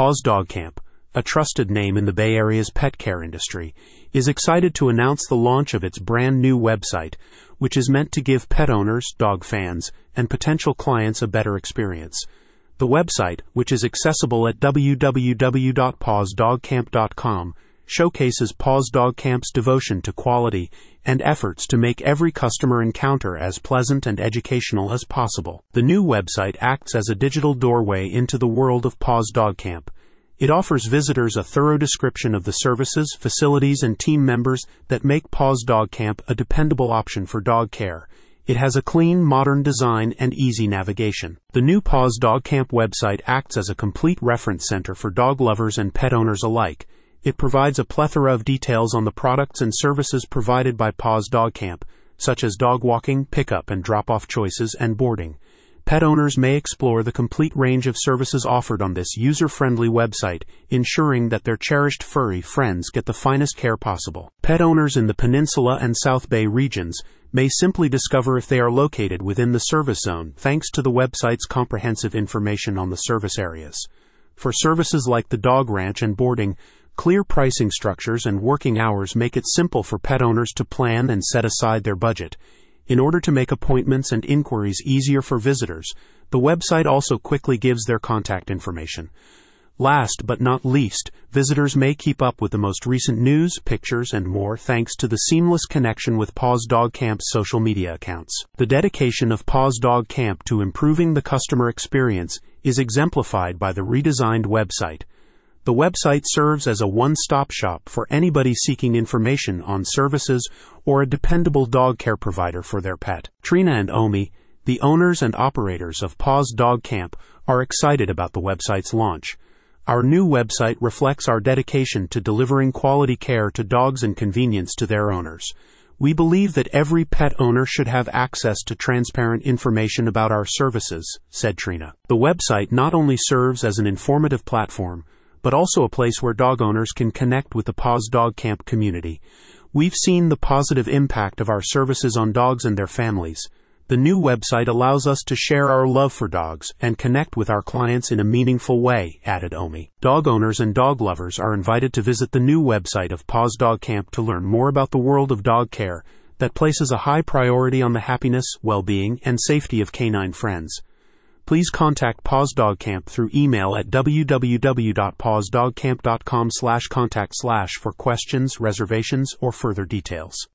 Paws Dog Camp, a trusted name in the Bay Area's pet care industry, is excited to announce the launch of its brand new website, which is meant to give pet owners, dog fans, and potential clients a better experience. The website, which is accessible at www.pawsdogcamp.com, showcases Paws Dog Camp's devotion to quality and efforts to make every customer encounter as pleasant and educational as possible. The new website acts as a digital doorway into the world of Paws Dog Camp. It offers visitors a thorough description of the services, facilities, and team members that make Paws Dog Camp a dependable option for dog care. It has a clean, modern design and easy navigation. The new Paws Dog Camp website acts as a complete reference center for dog lovers and pet owners alike. It provides a plethora of details on the products and services provided by Paws Dog Camp, such as dog walking, pickup and drop off choices, and boarding. Pet owners may explore the complete range of services offered on this user friendly website, ensuring that their cherished furry friends get the finest care possible. Pet owners in the Peninsula and South Bay regions may simply discover if they are located within the service zone thanks to the website's comprehensive information on the service areas. For services like the dog ranch and boarding, Clear pricing structures and working hours make it simple for pet owners to plan and set aside their budget. In order to make appointments and inquiries easier for visitors, the website also quickly gives their contact information. Last but not least, visitors may keep up with the most recent news, pictures, and more thanks to the seamless connection with Paws Dog Camp's social media accounts. The dedication of Paws Dog Camp to improving the customer experience is exemplified by the redesigned website. The website serves as a one stop shop for anybody seeking information on services or a dependable dog care provider for their pet. Trina and Omi, the owners and operators of Paws Dog Camp, are excited about the website's launch. Our new website reflects our dedication to delivering quality care to dogs and convenience to their owners. We believe that every pet owner should have access to transparent information about our services, said Trina. The website not only serves as an informative platform, but also a place where dog owners can connect with the Paws Dog Camp community. We've seen the positive impact of our services on dogs and their families. The new website allows us to share our love for dogs and connect with our clients in a meaningful way, added Omi. Dog owners and dog lovers are invited to visit the new website of Paws Dog Camp to learn more about the world of dog care that places a high priority on the happiness, well-being, and safety of canine friends please contact Paws Dog Camp through email at www.pawsdogcamp.com slash contact slash for questions, reservations, or further details.